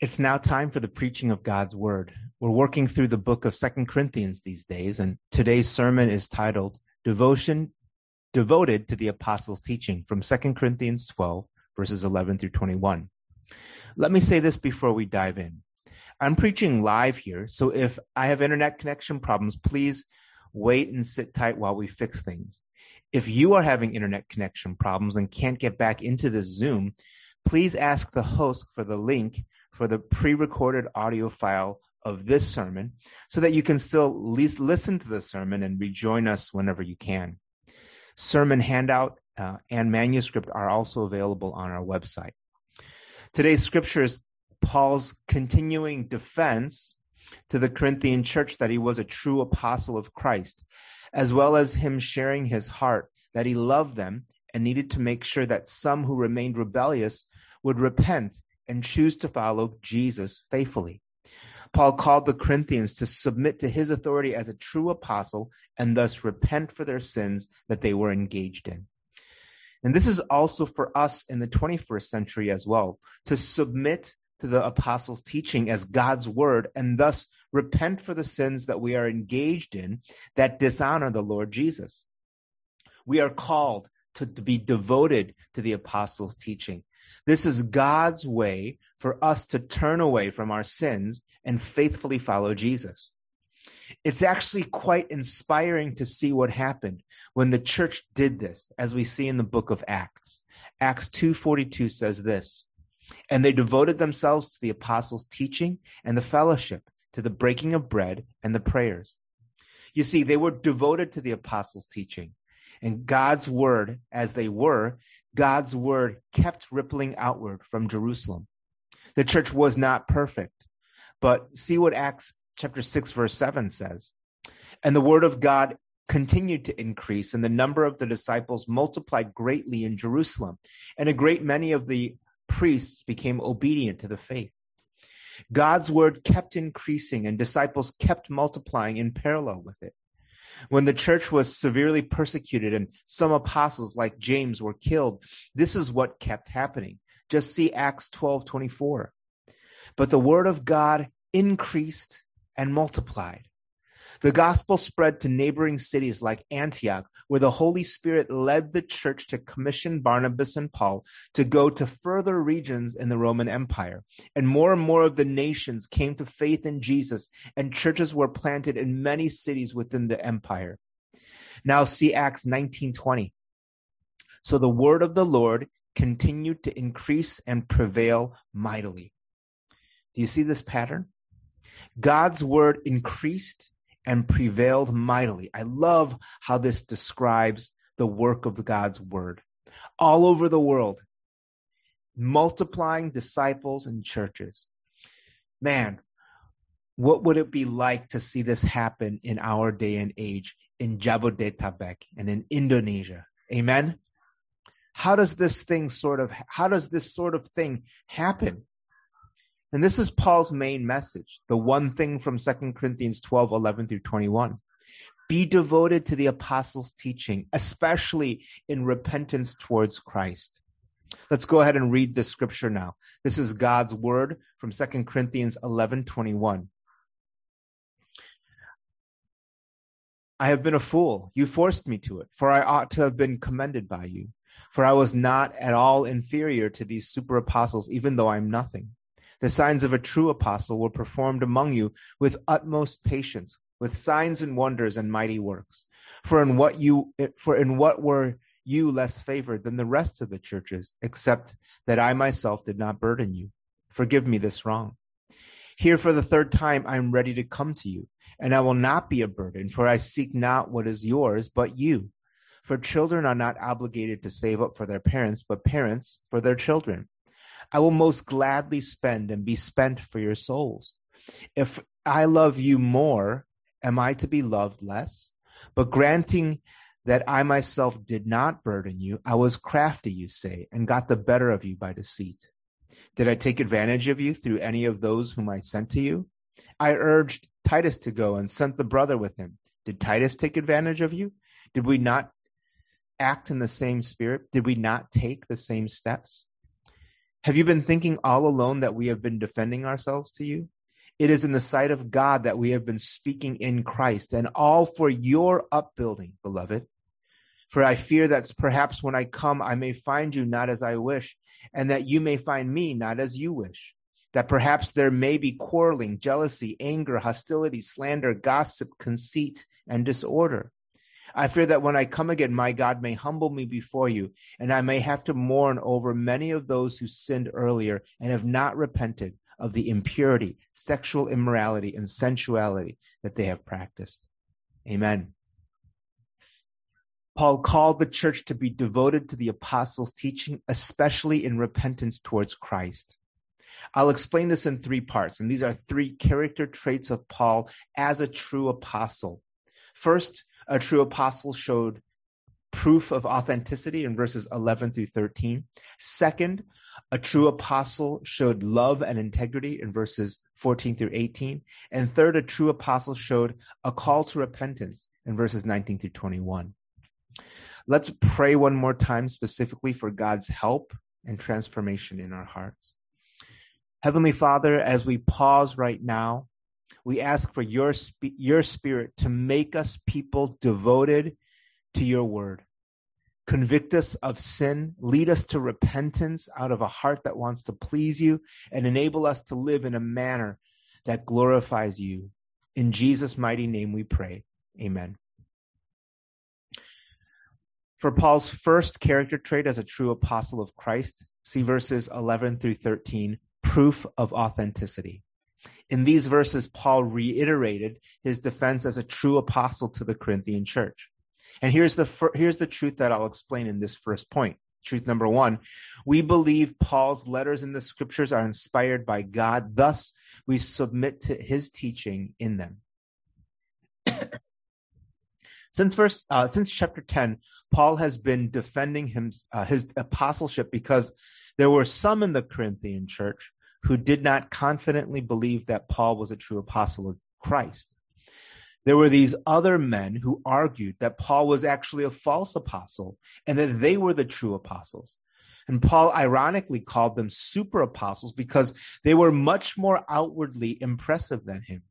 It's now time for the preaching of God's word. We're working through the book of Second Corinthians these days, and today's sermon is titled Devotion Devoted to the Apostles' Teaching from Second Corinthians 12, verses 11 through 21. Let me say this before we dive in. I'm preaching live here, so if I have internet connection problems, please wait and sit tight while we fix things. If you are having internet connection problems and can't get back into this Zoom, please ask the host for the link for the pre-recorded audio file of this sermon so that you can still least listen to the sermon and rejoin us whenever you can. Sermon handout uh, and manuscript are also available on our website. Today's scripture is Paul's continuing defense to the Corinthian church that he was a true apostle of Christ, as well as him sharing his heart that he loved them and needed to make sure that some who remained rebellious would repent and choose to follow Jesus faithfully. Paul called the Corinthians to submit to his authority as a true apostle and thus repent for their sins that they were engaged in. And this is also for us in the 21st century as well, to submit to the apostles' teaching as God's word and thus repent for the sins that we are engaged in that dishonor the Lord Jesus. We are called to, to be devoted to the apostles' teaching this is God's way for us to turn away from our sins and faithfully follow Jesus. It's actually quite inspiring to see what happened when the church did this, as we see in the book of Acts. Acts 2:42 says this, and they devoted themselves to the apostles' teaching and the fellowship, to the breaking of bread and the prayers. You see, they were devoted to the apostles' teaching and God's word as they were God's word kept rippling outward from Jerusalem. The church was not perfect, but see what Acts chapter 6 verse 7 says. And the word of God continued to increase and the number of the disciples multiplied greatly in Jerusalem and a great many of the priests became obedient to the faith. God's word kept increasing and disciples kept multiplying in parallel with it. When the church was severely persecuted and some apostles like James were killed, this is what kept happening. Just see Acts 12 24. But the word of God increased and multiplied. The gospel spread to neighboring cities like Antioch, where the Holy Spirit led the church to commission Barnabas and Paul to go to further regions in the Roman Empire. And more and more of the nations came to faith in Jesus, and churches were planted in many cities within the empire. Now see Acts 19:20. So the word of the Lord continued to increase and prevail mightily. Do you see this pattern? God's word increased and prevailed mightily. I love how this describes the work of God's word all over the world, multiplying disciples and churches. Man, what would it be like to see this happen in our day and age in Jabodetabek and in Indonesia? Amen. How does this thing sort of, how does this sort of thing happen? And this is Paul's main message, the one thing from 2 Corinthians 12, 11 through 21. Be devoted to the apostles' teaching, especially in repentance towards Christ. Let's go ahead and read this scripture now. This is God's word from 2 Corinthians 11, 21. I have been a fool. You forced me to it, for I ought to have been commended by you. For I was not at all inferior to these super apostles, even though I am nothing. The signs of a true apostle were performed among you with utmost patience, with signs and wonders and mighty works. For in what you for in what were you less favored than the rest of the churches, except that I myself did not burden you? Forgive me this wrong. Here for the third time I am ready to come to you, and I will not be a burden, for I seek not what is yours, but you. For children are not obligated to save up for their parents, but parents for their children. I will most gladly spend and be spent for your souls. If I love you more, am I to be loved less? But granting that I myself did not burden you, I was crafty, you say, and got the better of you by deceit. Did I take advantage of you through any of those whom I sent to you? I urged Titus to go and sent the brother with him. Did Titus take advantage of you? Did we not act in the same spirit? Did we not take the same steps? Have you been thinking all alone that we have been defending ourselves to you? It is in the sight of God that we have been speaking in Christ, and all for your upbuilding, beloved. For I fear that perhaps when I come, I may find you not as I wish, and that you may find me not as you wish. That perhaps there may be quarreling, jealousy, anger, hostility, slander, gossip, conceit, and disorder. I fear that when I come again, my God may humble me before you, and I may have to mourn over many of those who sinned earlier and have not repented of the impurity, sexual immorality, and sensuality that they have practiced. Amen. Paul called the church to be devoted to the apostles' teaching, especially in repentance towards Christ. I'll explain this in three parts, and these are three character traits of Paul as a true apostle. First, a true apostle showed proof of authenticity in verses 11 through 13. Second, a true apostle showed love and integrity in verses 14 through 18. And third, a true apostle showed a call to repentance in verses 19 through 21. Let's pray one more time specifically for God's help and transformation in our hearts. Heavenly Father, as we pause right now, we ask for your, sp- your spirit to make us people devoted to your word. Convict us of sin, lead us to repentance out of a heart that wants to please you, and enable us to live in a manner that glorifies you. In Jesus' mighty name we pray. Amen. For Paul's first character trait as a true apostle of Christ, see verses 11 through 13, proof of authenticity. In these verses, Paul reiterated his defense as a true apostle to the Corinthian church. And here's the fir- here's the truth that I'll explain in this first point. Truth number 1, we believe Paul's letters in the scriptures are inspired by God, thus we submit to his teaching in them. since verse uh, since chapter 10, Paul has been defending him, uh, his apostleship because there were some in the Corinthian church who did not confidently believe that Paul was a true apostle of Christ. There were these other men who argued that Paul was actually a false apostle and that they were the true apostles. And Paul ironically called them super apostles because they were much more outwardly impressive than him.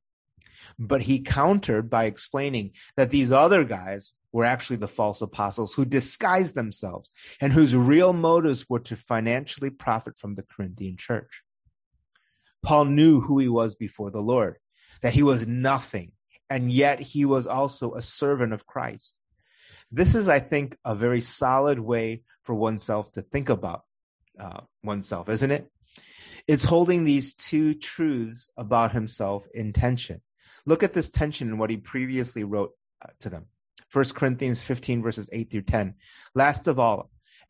But he countered by explaining that these other guys were actually the false apostles who disguised themselves and whose real motives were to financially profit from the Corinthian church. Paul knew who he was before the Lord, that he was nothing and yet he was also a servant of Christ. This is, I think, a very solid way for oneself to think about uh, oneself, isn't it? It's holding these two truths about himself in tension. Look at this tension in what he previously wrote uh, to them. 1 Corinthians 15 verses 8 through 10. Last of all,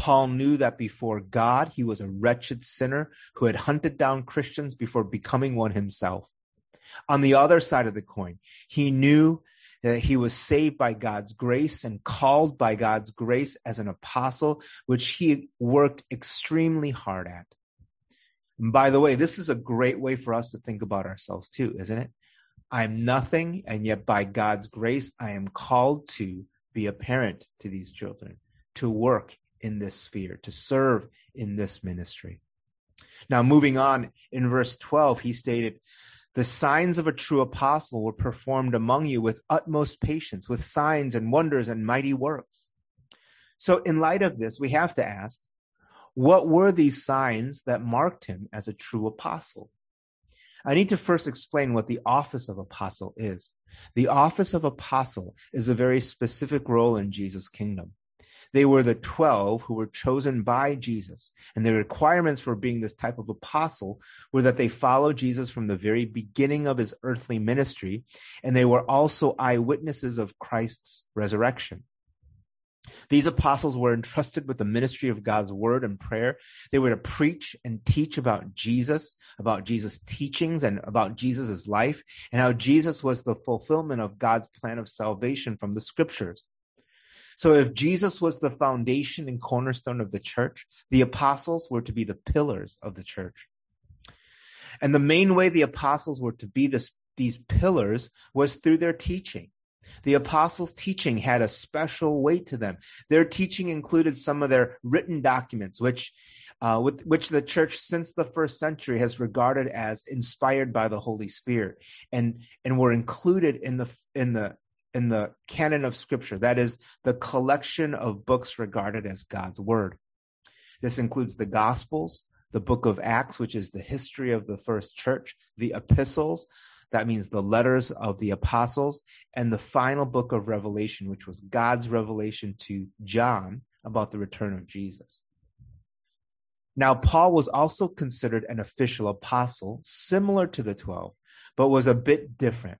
Paul knew that before God, he was a wretched sinner who had hunted down Christians before becoming one himself. On the other side of the coin, he knew that he was saved by God's grace and called by God's grace as an apostle, which he worked extremely hard at. And by the way, this is a great way for us to think about ourselves too, isn't it? I'm nothing, and yet by God's grace, I am called to be a parent to these children, to work in this sphere, to serve in this ministry. Now, moving on in verse 12, he stated, the signs of a true apostle were performed among you with utmost patience, with signs and wonders and mighty works. So, in light of this, we have to ask what were these signs that marked him as a true apostle? I need to first explain what the office of apostle is. The office of apostle is a very specific role in Jesus' kingdom. They were the 12 who were chosen by Jesus. And the requirements for being this type of apostle were that they follow Jesus from the very beginning of his earthly ministry. And they were also eyewitnesses of Christ's resurrection. These apostles were entrusted with the ministry of God's word and prayer. They were to preach and teach about Jesus, about Jesus' teachings and about Jesus' life, and how Jesus was the fulfillment of God's plan of salvation from the scriptures. So if Jesus was the foundation and cornerstone of the church, the apostles were to be the pillars of the church. And the main way the apostles were to be this, these pillars was through their teaching. The apostles' teaching had a special weight to them. Their teaching included some of their written documents, which, uh, with, which the church since the first century has regarded as inspired by the Holy Spirit, and and were included in the in the in the canon of Scripture. That is the collection of books regarded as God's Word. This includes the Gospels, the Book of Acts, which is the history of the first church, the epistles, that means the letters of the apostles and the final book of Revelation, which was God's revelation to John about the return of Jesus. Now, Paul was also considered an official apostle, similar to the 12, but was a bit different.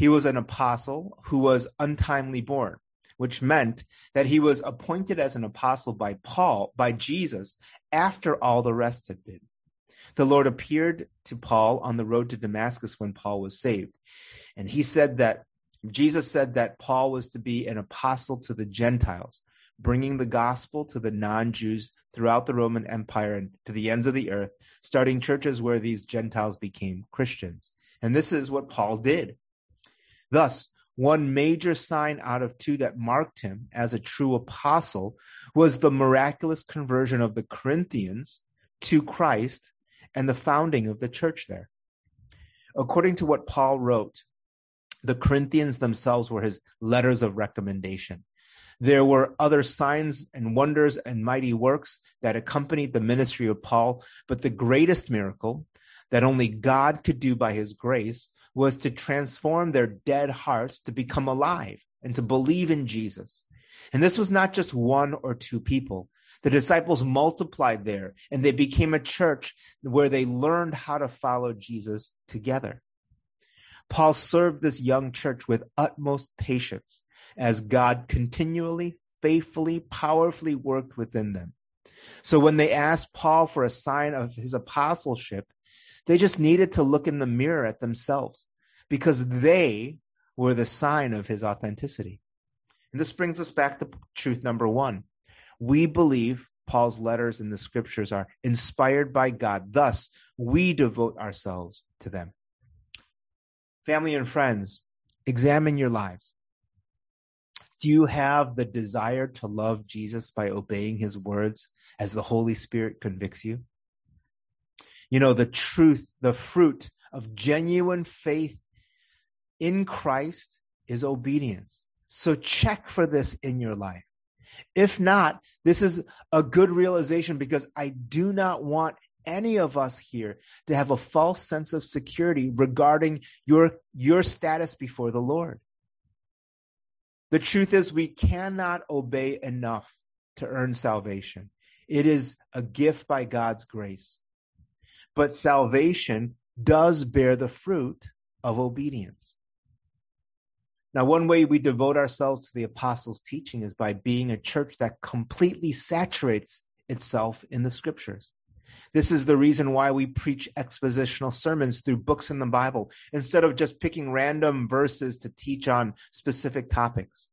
He was an apostle who was untimely born, which meant that he was appointed as an apostle by Paul, by Jesus, after all the rest had been. The Lord appeared to Paul on the road to Damascus when Paul was saved. And he said that Jesus said that Paul was to be an apostle to the Gentiles, bringing the gospel to the non Jews throughout the Roman Empire and to the ends of the earth, starting churches where these Gentiles became Christians. And this is what Paul did. Thus, one major sign out of two that marked him as a true apostle was the miraculous conversion of the Corinthians to Christ and the founding of the church there. According to what Paul wrote, the Corinthians themselves were his letters of recommendation. There were other signs and wonders and mighty works that accompanied the ministry of Paul, but the greatest miracle that only God could do by his grace was to transform their dead hearts to become alive and to believe in Jesus. And this was not just one or two people. The disciples multiplied there and they became a church where they learned how to follow Jesus together. Paul served this young church with utmost patience as God continually, faithfully, powerfully worked within them. So when they asked Paul for a sign of his apostleship, they just needed to look in the mirror at themselves because they were the sign of his authenticity. And this brings us back to truth number one. We believe Paul's letters in the scriptures are inspired by God. Thus, we devote ourselves to them. Family and friends, examine your lives. Do you have the desire to love Jesus by obeying his words as the Holy Spirit convicts you? You know, the truth, the fruit of genuine faith in Christ is obedience. So check for this in your life. If not, this is a good realization because I do not want any of us here to have a false sense of security regarding your, your status before the Lord. The truth is we cannot obey enough to earn salvation. It is a gift by God's grace. But salvation does bear the fruit of obedience. Now, one way we devote ourselves to the apostles' teaching is by being a church that completely saturates itself in the scriptures. This is the reason why we preach expositional sermons through books in the Bible instead of just picking random verses to teach on specific topics.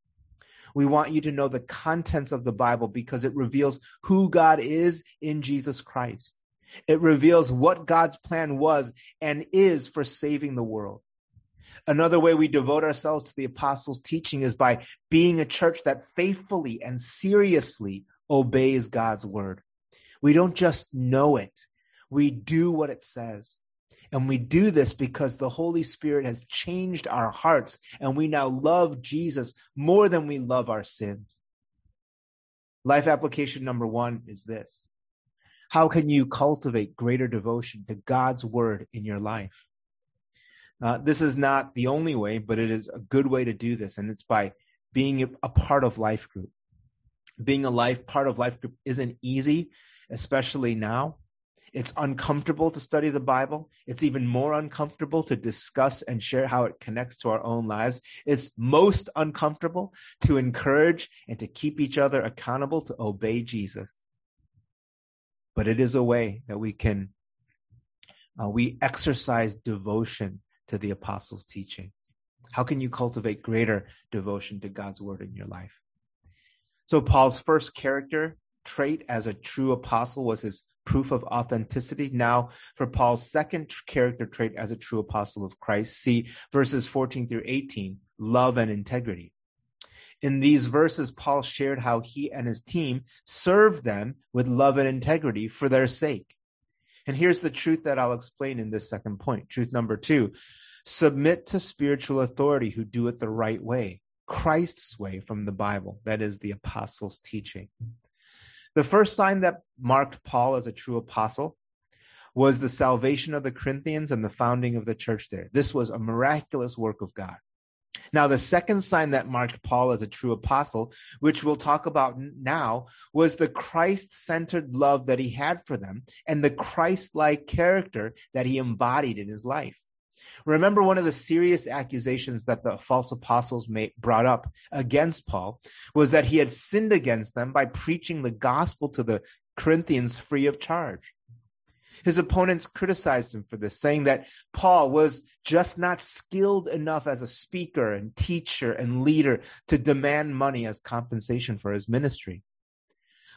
We want you to know the contents of the Bible because it reveals who God is in Jesus Christ. It reveals what God's plan was and is for saving the world. Another way we devote ourselves to the apostles' teaching is by being a church that faithfully and seriously obeys God's word. We don't just know it, we do what it says. And we do this because the Holy Spirit has changed our hearts and we now love Jesus more than we love our sins. Life application number one is this. How can you cultivate greater devotion to God's word in your life? Uh, this is not the only way, but it is a good way to do this, and it's by being a part of life group. Being a life part of life group isn't easy, especially now. It's uncomfortable to study the Bible. It's even more uncomfortable to discuss and share how it connects to our own lives. It's most uncomfortable to encourage and to keep each other accountable to obey Jesus. But it is a way that we can, uh, we exercise devotion to the apostles' teaching. How can you cultivate greater devotion to God's word in your life? So Paul's first character trait as a true apostle was his proof of authenticity. Now, for Paul's second character trait as a true apostle of Christ, see verses 14 through 18, love and integrity. In these verses, Paul shared how he and his team served them with love and integrity for their sake. And here's the truth that I'll explain in this second point. Truth number two submit to spiritual authority who do it the right way, Christ's way from the Bible, that is the apostles' teaching. The first sign that marked Paul as a true apostle was the salvation of the Corinthians and the founding of the church there. This was a miraculous work of God. Now, the second sign that marked Paul as a true apostle, which we'll talk about now, was the Christ centered love that he had for them and the Christ like character that he embodied in his life. Remember, one of the serious accusations that the false apostles made, brought up against Paul was that he had sinned against them by preaching the gospel to the Corinthians free of charge. His opponents criticized him for this, saying that Paul was just not skilled enough as a speaker and teacher and leader to demand money as compensation for his ministry.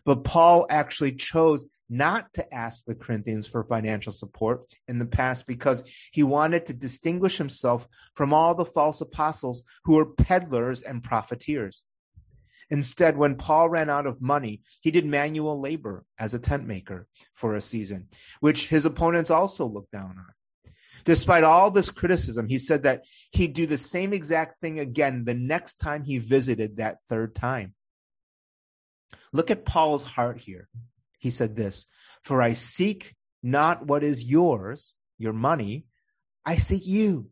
But Paul actually chose not to ask the Corinthians for financial support in the past because he wanted to distinguish himself from all the false apostles who were peddlers and profiteers. Instead, when Paul ran out of money, he did manual labor as a tent maker for a season, which his opponents also looked down on. Despite all this criticism, he said that he'd do the same exact thing again the next time he visited that third time. Look at Paul's heart here. He said this, for I seek not what is yours, your money, I seek you.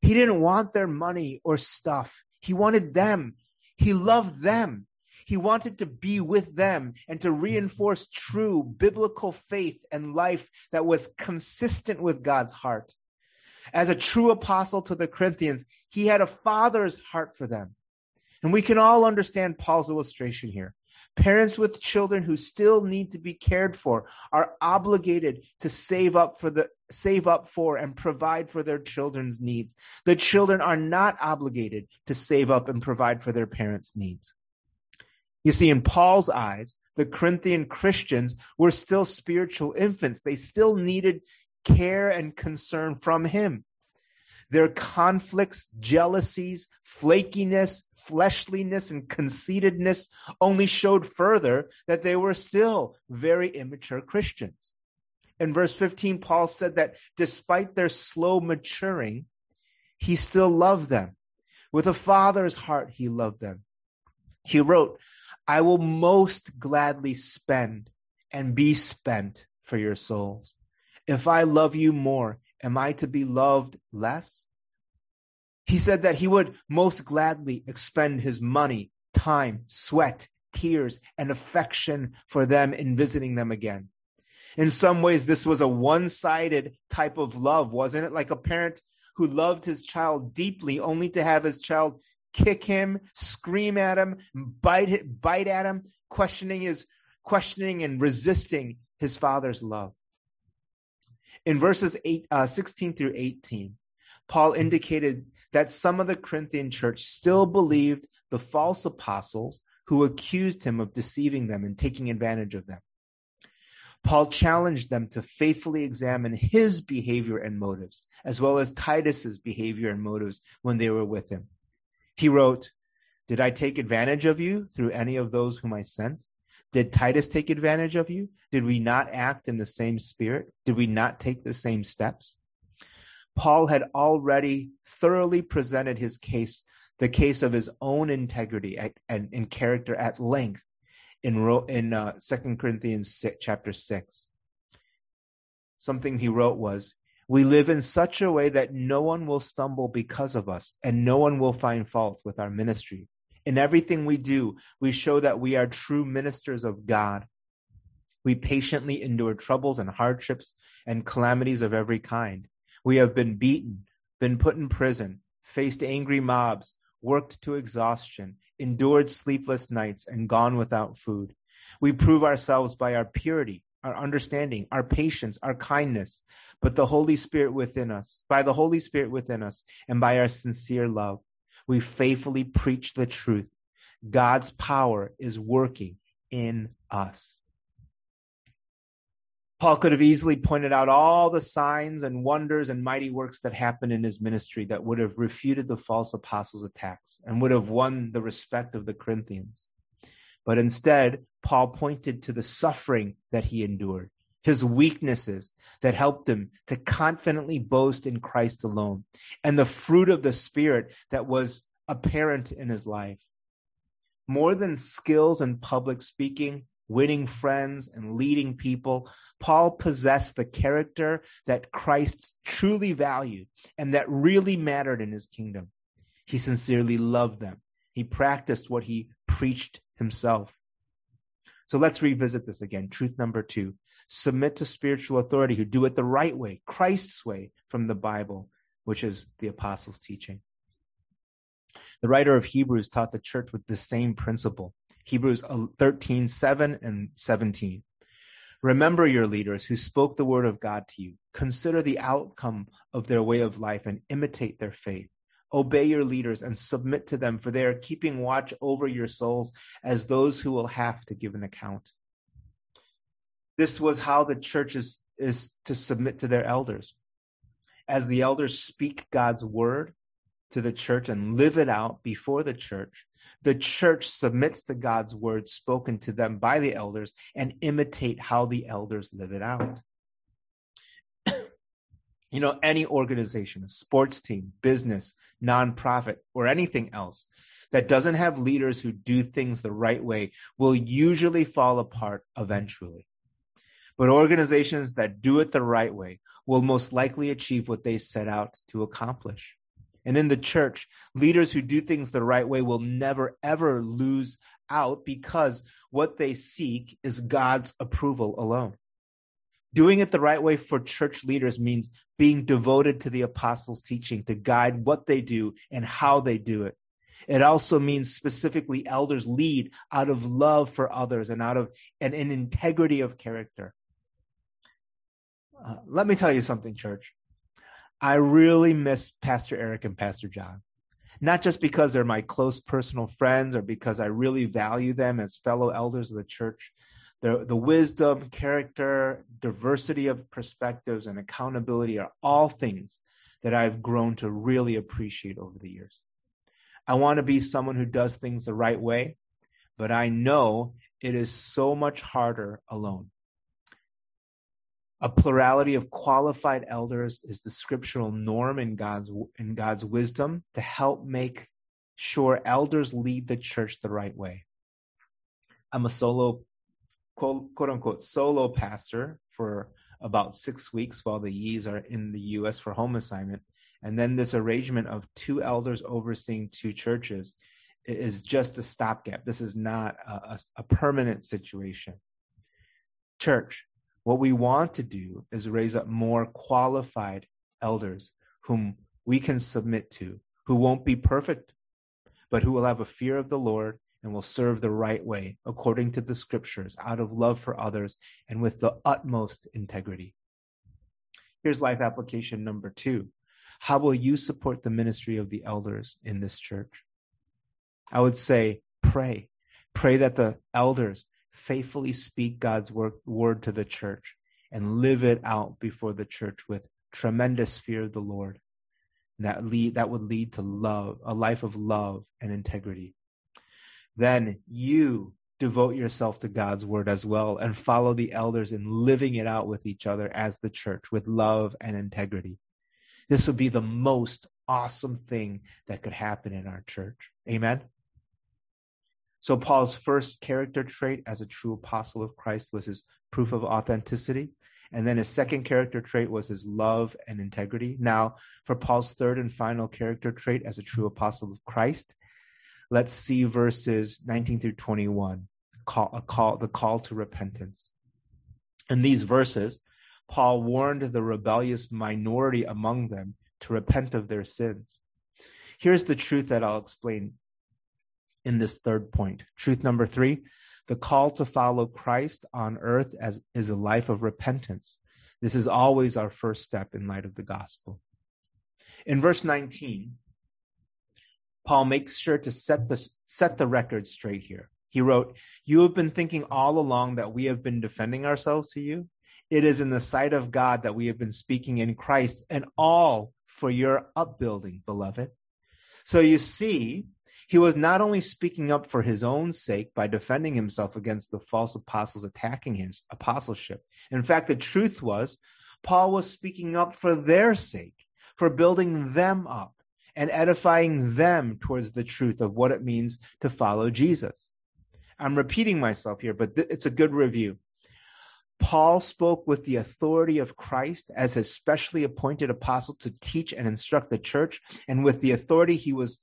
He didn't want their money or stuff. He wanted them. He loved them. He wanted to be with them and to reinforce true biblical faith and life that was consistent with God's heart. As a true apostle to the Corinthians, he had a father's heart for them. And we can all understand Paul's illustration here. Parents with children who still need to be cared for are obligated to save up for the save up for and provide for their children's needs. The children are not obligated to save up and provide for their parents' needs. You see, in Paul's eyes, the Corinthian Christians were still spiritual infants. They still needed care and concern from him. Their conflicts, jealousies, flakiness, fleshliness and conceitedness only showed further that they were still very immature Christians. In verse 15, Paul said that despite their slow maturing, he still loved them. With a father's heart, he loved them. He wrote, I will most gladly spend and be spent for your souls. If I love you more, am I to be loved less? He said that he would most gladly expend his money, time, sweat, tears, and affection for them in visiting them again. In some ways, this was a one sided type of love, wasn't it? Like a parent who loved his child deeply only to have his child kick him, scream at him, bite, bite at him, questioning his, questioning and resisting his father's love. In verses eight, uh, 16 through 18, Paul indicated that some of the Corinthian church still believed the false apostles who accused him of deceiving them and taking advantage of them. Paul challenged them to faithfully examine his behavior and motives, as well as Titus's behavior and motives when they were with him. He wrote, Did I take advantage of you through any of those whom I sent? Did Titus take advantage of you? Did we not act in the same spirit? Did we not take the same steps? Paul had already thoroughly presented his case, the case of his own integrity and in character at length in in uh, 2 Corinthians 6, chapter 6. Something he wrote was, we live in such a way that no one will stumble because of us and no one will find fault with our ministry. In everything we do, we show that we are true ministers of God. We patiently endure troubles and hardships and calamities of every kind. We have been beaten, been put in prison, faced angry mobs, worked to exhaustion, endured sleepless nights, and gone without food. We prove ourselves by our purity, our understanding, our patience, our kindness, but the Holy Spirit within us, by the Holy Spirit within us, and by our sincere love, we faithfully preach the truth. God's power is working in us. Paul could have easily pointed out all the signs and wonders and mighty works that happened in his ministry that would have refuted the false apostles' attacks and would have won the respect of the Corinthians. But instead, Paul pointed to the suffering that he endured, his weaknesses that helped him to confidently boast in Christ alone, and the fruit of the Spirit that was apparent in his life. More than skills in public speaking, winning friends, and leading people, Paul possessed the character that Christ truly valued and that really mattered in his kingdom. He sincerely loved them. He practiced what he preached himself. So let's revisit this again. Truth number two submit to spiritual authority who do it the right way, Christ's way from the Bible, which is the apostles' teaching. The writer of Hebrews taught the church with the same principle. Hebrews 13, 7 and 17. Remember your leaders who spoke the word of God to you. Consider the outcome of their way of life and imitate their faith. Obey your leaders and submit to them, for they are keeping watch over your souls as those who will have to give an account. This was how the church is, is to submit to their elders. As the elders speak God's word to the church and live it out before the church, the church submits to God's word spoken to them by the elders and imitate how the elders live it out. you know, any organization, a sports team, business, nonprofit, or anything else that doesn't have leaders who do things the right way will usually fall apart eventually. But organizations that do it the right way will most likely achieve what they set out to accomplish. And in the church, leaders who do things the right way will never, ever lose out because what they seek is God's approval alone. Doing it the right way for church leaders means being devoted to the apostles' teaching to guide what they do and how they do it. It also means specifically elders lead out of love for others and out of an, an integrity of character. Uh, let me tell you something, church. I really miss Pastor Eric and Pastor John. Not just because they're my close personal friends or because I really value them as fellow elders of the church. The, the wisdom, character, diversity of perspectives, and accountability are all things that I've grown to really appreciate over the years. I want to be someone who does things the right way, but I know it is so much harder alone. A plurality of qualified elders is the scriptural norm in God's in God's wisdom to help make sure elders lead the church the right way. I'm a solo quote, quote unquote solo pastor for about six weeks while the Yees are in the U.S. for home assignment. And then this arrangement of two elders overseeing two churches is just a stopgap. This is not a, a, a permanent situation. Church, what we want to do is raise up more qualified elders whom we can submit to, who won't be perfect, but who will have a fear of the Lord and will serve the right way according to the scriptures out of love for others and with the utmost integrity. Here's life application number two. How will you support the ministry of the elders in this church? I would say pray. Pray that the elders faithfully speak God's word, word to the church and live it out before the church with tremendous fear of the Lord. That lead that would lead to love, a life of love and integrity. Then you devote yourself to God's word as well and follow the elders in living it out with each other as the church with love and integrity. This would be the most awesome thing that could happen in our church. Amen. So Paul's first character trait as a true apostle of Christ was his proof of authenticity. And then his second character trait was his love and integrity. Now, for Paul's third and final character trait as a true apostle of Christ, let's see verses 19 through 21, call, call, the call to repentance. In these verses, Paul warned the rebellious minority among them to repent of their sins. Here's the truth that I'll explain in this third point. Truth number three the call to follow Christ on earth as is a life of repentance. This is always our first step in light of the gospel. In verse 19, Paul makes sure to set the, set the record straight here. He wrote, You have been thinking all along that we have been defending ourselves to you. It is in the sight of God that we have been speaking in Christ and all for your upbuilding, beloved. So you see, he was not only speaking up for his own sake by defending himself against the false apostles attacking his apostleship. In fact, the truth was, Paul was speaking up for their sake, for building them up and edifying them towards the truth of what it means to follow Jesus. I'm repeating myself here, but th- it's a good review. Paul spoke with the authority of Christ as his specially appointed apostle to teach and instruct the church, and with the authority he was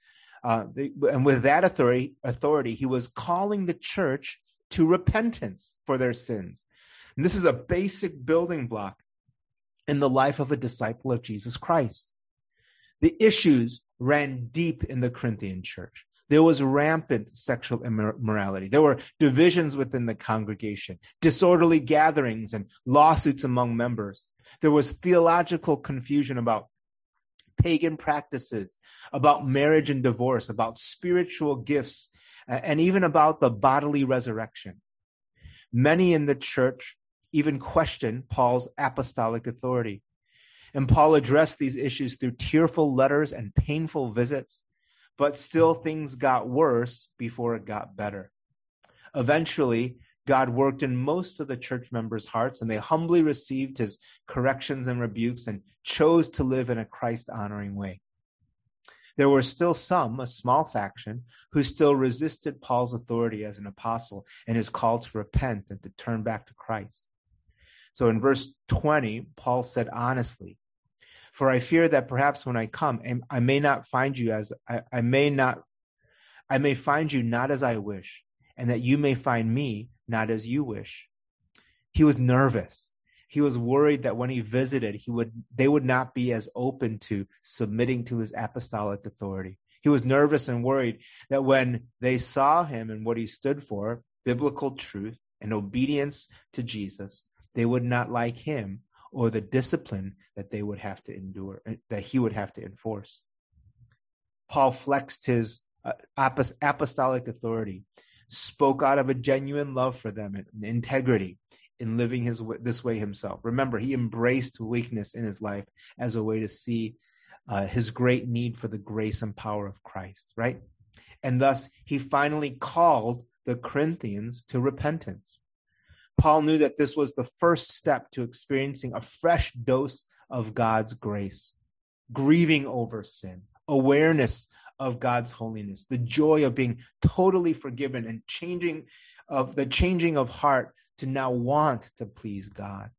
uh, and with that authority, authority, he was calling the church to repentance for their sins. And this is a basic building block in the life of a disciple of Jesus Christ. The issues ran deep in the Corinthian church. There was rampant sexual immorality. There were divisions within the congregation, disorderly gatherings, and lawsuits among members. There was theological confusion about pagan practices, about marriage and divorce, about spiritual gifts, and even about the bodily resurrection. Many in the church even question Paul's apostolic authority. And Paul addressed these issues through tearful letters and painful visits, but still things got worse before it got better. Eventually, God worked in most of the church members' hearts, and they humbly received his corrections and rebukes and chose to live in a Christ honoring way. There were still some, a small faction, who still resisted Paul's authority as an apostle and his call to repent and to turn back to Christ. So in verse 20, Paul said honestly, For I fear that perhaps when I come, I may not find you as I, I may not, I may find you not as I wish, and that you may find me not as you wish. He was nervous. He was worried that when he visited, he would, they would not be as open to submitting to his apostolic authority. He was nervous and worried that when they saw him and what he stood for, biblical truth and obedience to Jesus, they would not like him or the discipline that they would have to endure, that he would have to enforce. Paul flexed his uh, apostolic authority spoke out of a genuine love for them and integrity in living his this way himself. Remember, he embraced weakness in his life as a way to see uh, his great need for the grace and power of Christ, right? And thus, he finally called the Corinthians to repentance. Paul knew that this was the first step to experiencing a fresh dose of God's grace, grieving over sin, awareness of God's holiness, the joy of being totally forgiven and changing of the changing of heart to now want to please God.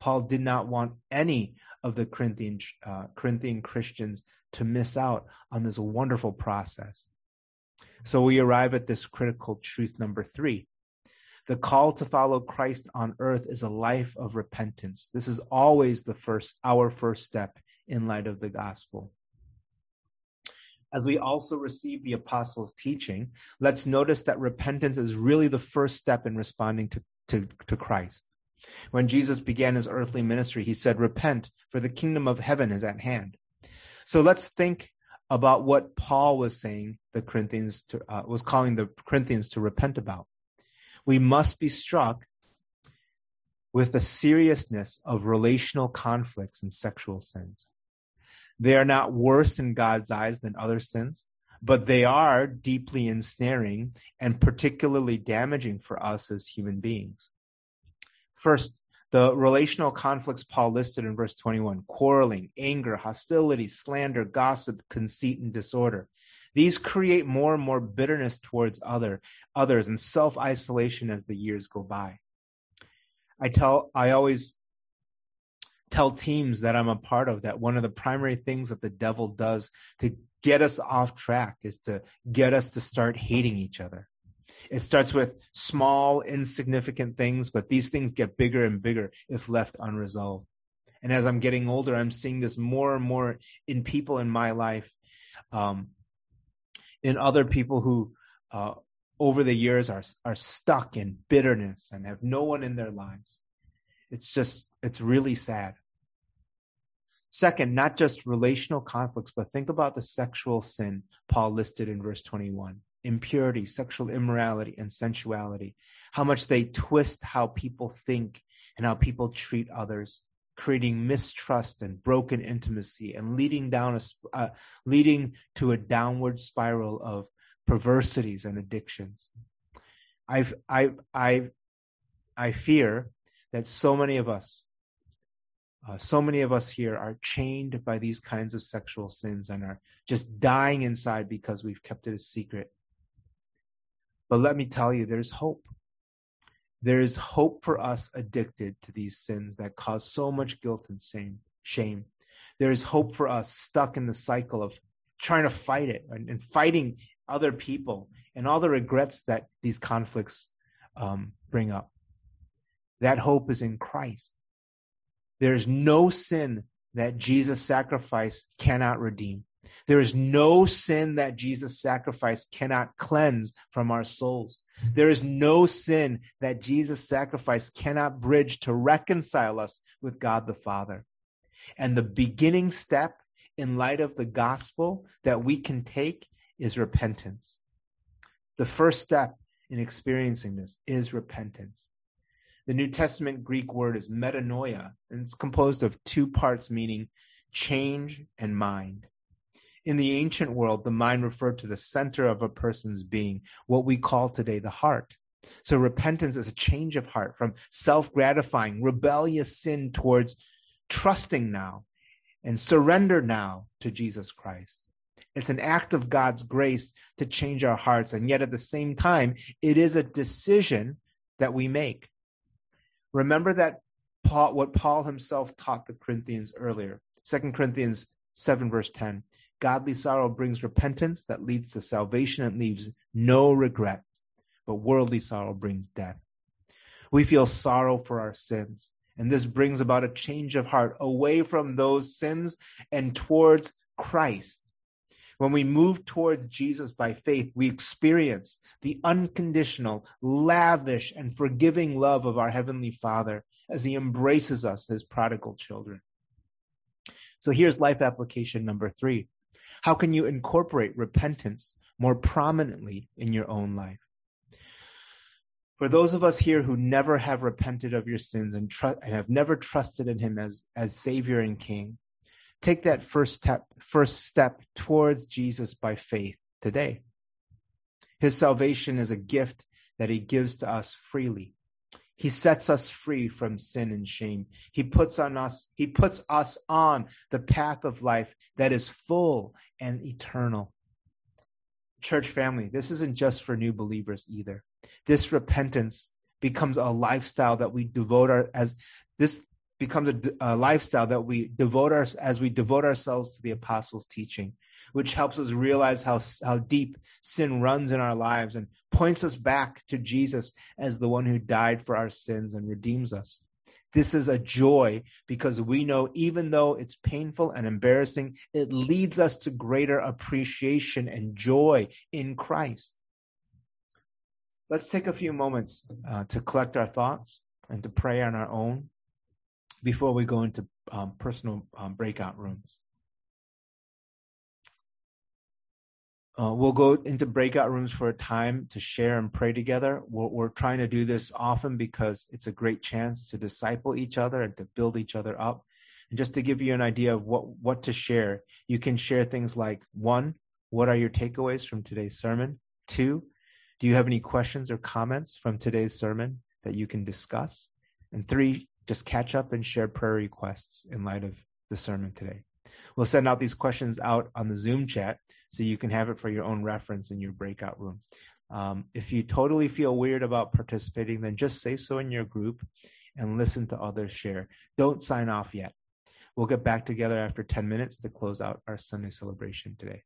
Paul did not want any of the Corinthian, uh, Corinthian Christians to miss out on this wonderful process. So we arrive at this critical truth number three. The call to follow Christ on earth is a life of repentance. This is always the first, our first step in light of the gospel as we also receive the apostles' teaching, let's notice that repentance is really the first step in responding to, to, to Christ. When Jesus began his earthly ministry, he said, Repent, for the kingdom of heaven is at hand. So let's think about what Paul was saying the Corinthians to, uh, was calling the Corinthians to repent about. We must be struck with the seriousness of relational conflicts and sexual sins. They are not worse in God's eyes than other sins, but they are deeply ensnaring and particularly damaging for us as human beings. First, the relational conflicts Paul listed in verse 21 quarreling, anger, hostility, slander, gossip, conceit, and disorder. These create more and more bitterness towards other others and self-isolation as the years go by. I tell I always tell teams that I'm a part of that one of the primary things that the devil does to get us off track is to get us to start hating each other. It starts with small, insignificant things, but these things get bigger and bigger if left unresolved. And as I'm getting older, I'm seeing this more and more in people in my life, um, in other people who, uh, over the years are are stuck in bitterness and have no one in their lives. It's just it's really sad. Second, not just relational conflicts, but think about the sexual sin Paul listed in verse 21 impurity, sexual immorality, and sensuality. How much they twist how people think and how people treat others creating mistrust and broken intimacy and leading down a uh, leading to a downward spiral of perversities and addictions i've i i i fear that so many of us uh, so many of us here are chained by these kinds of sexual sins and are just dying inside because we've kept it a secret but let me tell you there's hope there is hope for us addicted to these sins that cause so much guilt and shame. There is hope for us stuck in the cycle of trying to fight it and, and fighting other people and all the regrets that these conflicts um, bring up. That hope is in Christ. There's no sin that Jesus' sacrifice cannot redeem. There is no sin that Jesus' sacrifice cannot cleanse from our souls. There is no sin that Jesus' sacrifice cannot bridge to reconcile us with God the Father. And the beginning step in light of the gospel that we can take is repentance. The first step in experiencing this is repentance. The New Testament Greek word is metanoia, and it's composed of two parts meaning change and mind. In the ancient world, the mind referred to the center of a person's being, what we call today the heart. So repentance is a change of heart from self gratifying, rebellious sin towards trusting now and surrender now to Jesus Christ. It's an act of God's grace to change our hearts. And yet at the same time, it is a decision that we make. Remember that Paul, what Paul himself taught the Corinthians earlier, 2 Corinthians 7 verse 10. Godly sorrow brings repentance that leads to salvation and leaves no regret, but worldly sorrow brings death. We feel sorrow for our sins, and this brings about a change of heart away from those sins and towards Christ. When we move towards Jesus by faith, we experience the unconditional, lavish, and forgiving love of our Heavenly Father as He embraces us as prodigal children. So here's life application number three how can you incorporate repentance more prominently in your own life? For those of us here who never have repented of your sins and, tr- and have never trusted in Him as, as Savior and King, take that first step, first step towards Jesus by faith today. His salvation is a gift that He gives to us freely. He sets us free from sin and shame. He puts on us, he puts us on the path of life that is full and eternal. Church family, this isn't just for new believers either. This repentance becomes a lifestyle that we devote our as this becomes a, a lifestyle that we devote our as we devote ourselves to the apostles' teaching which helps us realize how, how deep sin runs in our lives and points us back to Jesus as the one who died for our sins and redeems us. This is a joy because we know even though it's painful and embarrassing, it leads us to greater appreciation and joy in Christ. Let's take a few moments uh, to collect our thoughts and to pray on our own before we go into um, personal um, breakout rooms. Uh, we'll go into breakout rooms for a time to share and pray together. We're, we're, trying to do this often because it's a great chance to disciple each other and to build each other up. And just to give you an idea of what, what to share, you can share things like one, what are your takeaways from today's sermon? Two, do you have any questions or comments from today's sermon that you can discuss? And three, just catch up and share prayer requests in light of the sermon today. We'll send out these questions out on the Zoom chat so you can have it for your own reference in your breakout room. Um, if you totally feel weird about participating, then just say so in your group and listen to others share. Don't sign off yet. We'll get back together after 10 minutes to close out our Sunday celebration today.